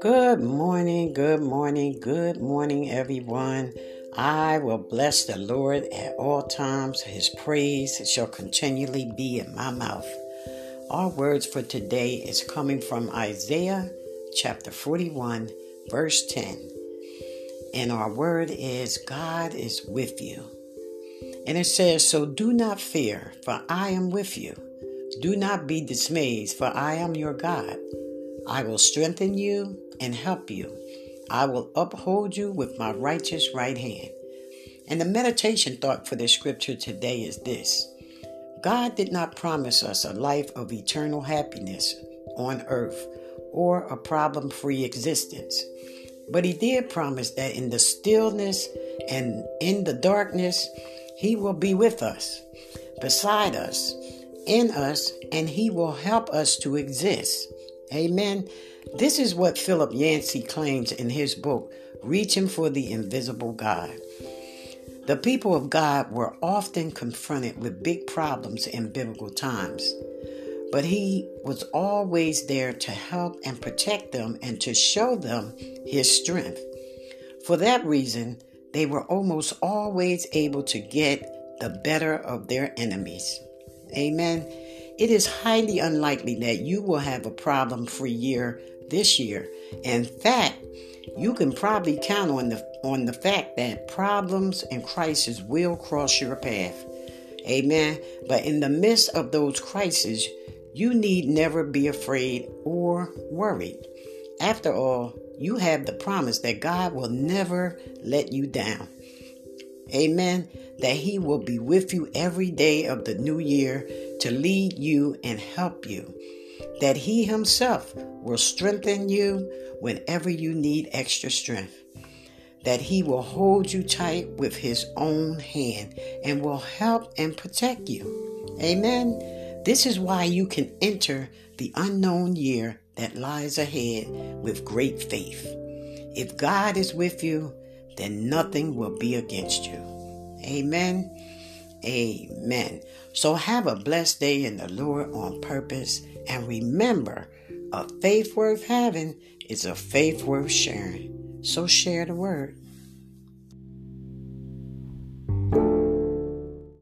Good morning, good morning, good morning, everyone. I will bless the Lord at all times. His praise shall continually be in my mouth. Our words for today is coming from Isaiah chapter 41, verse 10. And our word is God is with you. And it says, So do not fear, for I am with you. Do not be dismayed, for I am your God. I will strengthen you and help you. I will uphold you with my righteous right hand. And the meditation thought for the scripture today is this God did not promise us a life of eternal happiness on earth or a problem free existence. But He did promise that in the stillness and in the darkness, He will be with us, beside us, in us, and He will help us to exist. Amen. This is what Philip Yancey claims in his book, Reaching for the Invisible God. The people of God were often confronted with big problems in biblical times, but he was always there to help and protect them and to show them his strength. For that reason, they were almost always able to get the better of their enemies. Amen. It is highly unlikely that you will have a problem free year this year. In fact, you can probably count on the on the fact that problems and crises will cross your path. Amen. But in the midst of those crises, you need never be afraid or worried. After all, you have the promise that God will never let you down. Amen. That He will be with you every day of the new year to lead you and help you. That He Himself will strengthen you whenever you need extra strength. That He will hold you tight with His own hand and will help and protect you. Amen. This is why you can enter the unknown year that lies ahead with great faith. If God is with you, then nothing will be against you. Amen. Amen. So have a blessed day in the Lord on purpose. And remember, a faith worth having is a faith worth sharing. So share the word.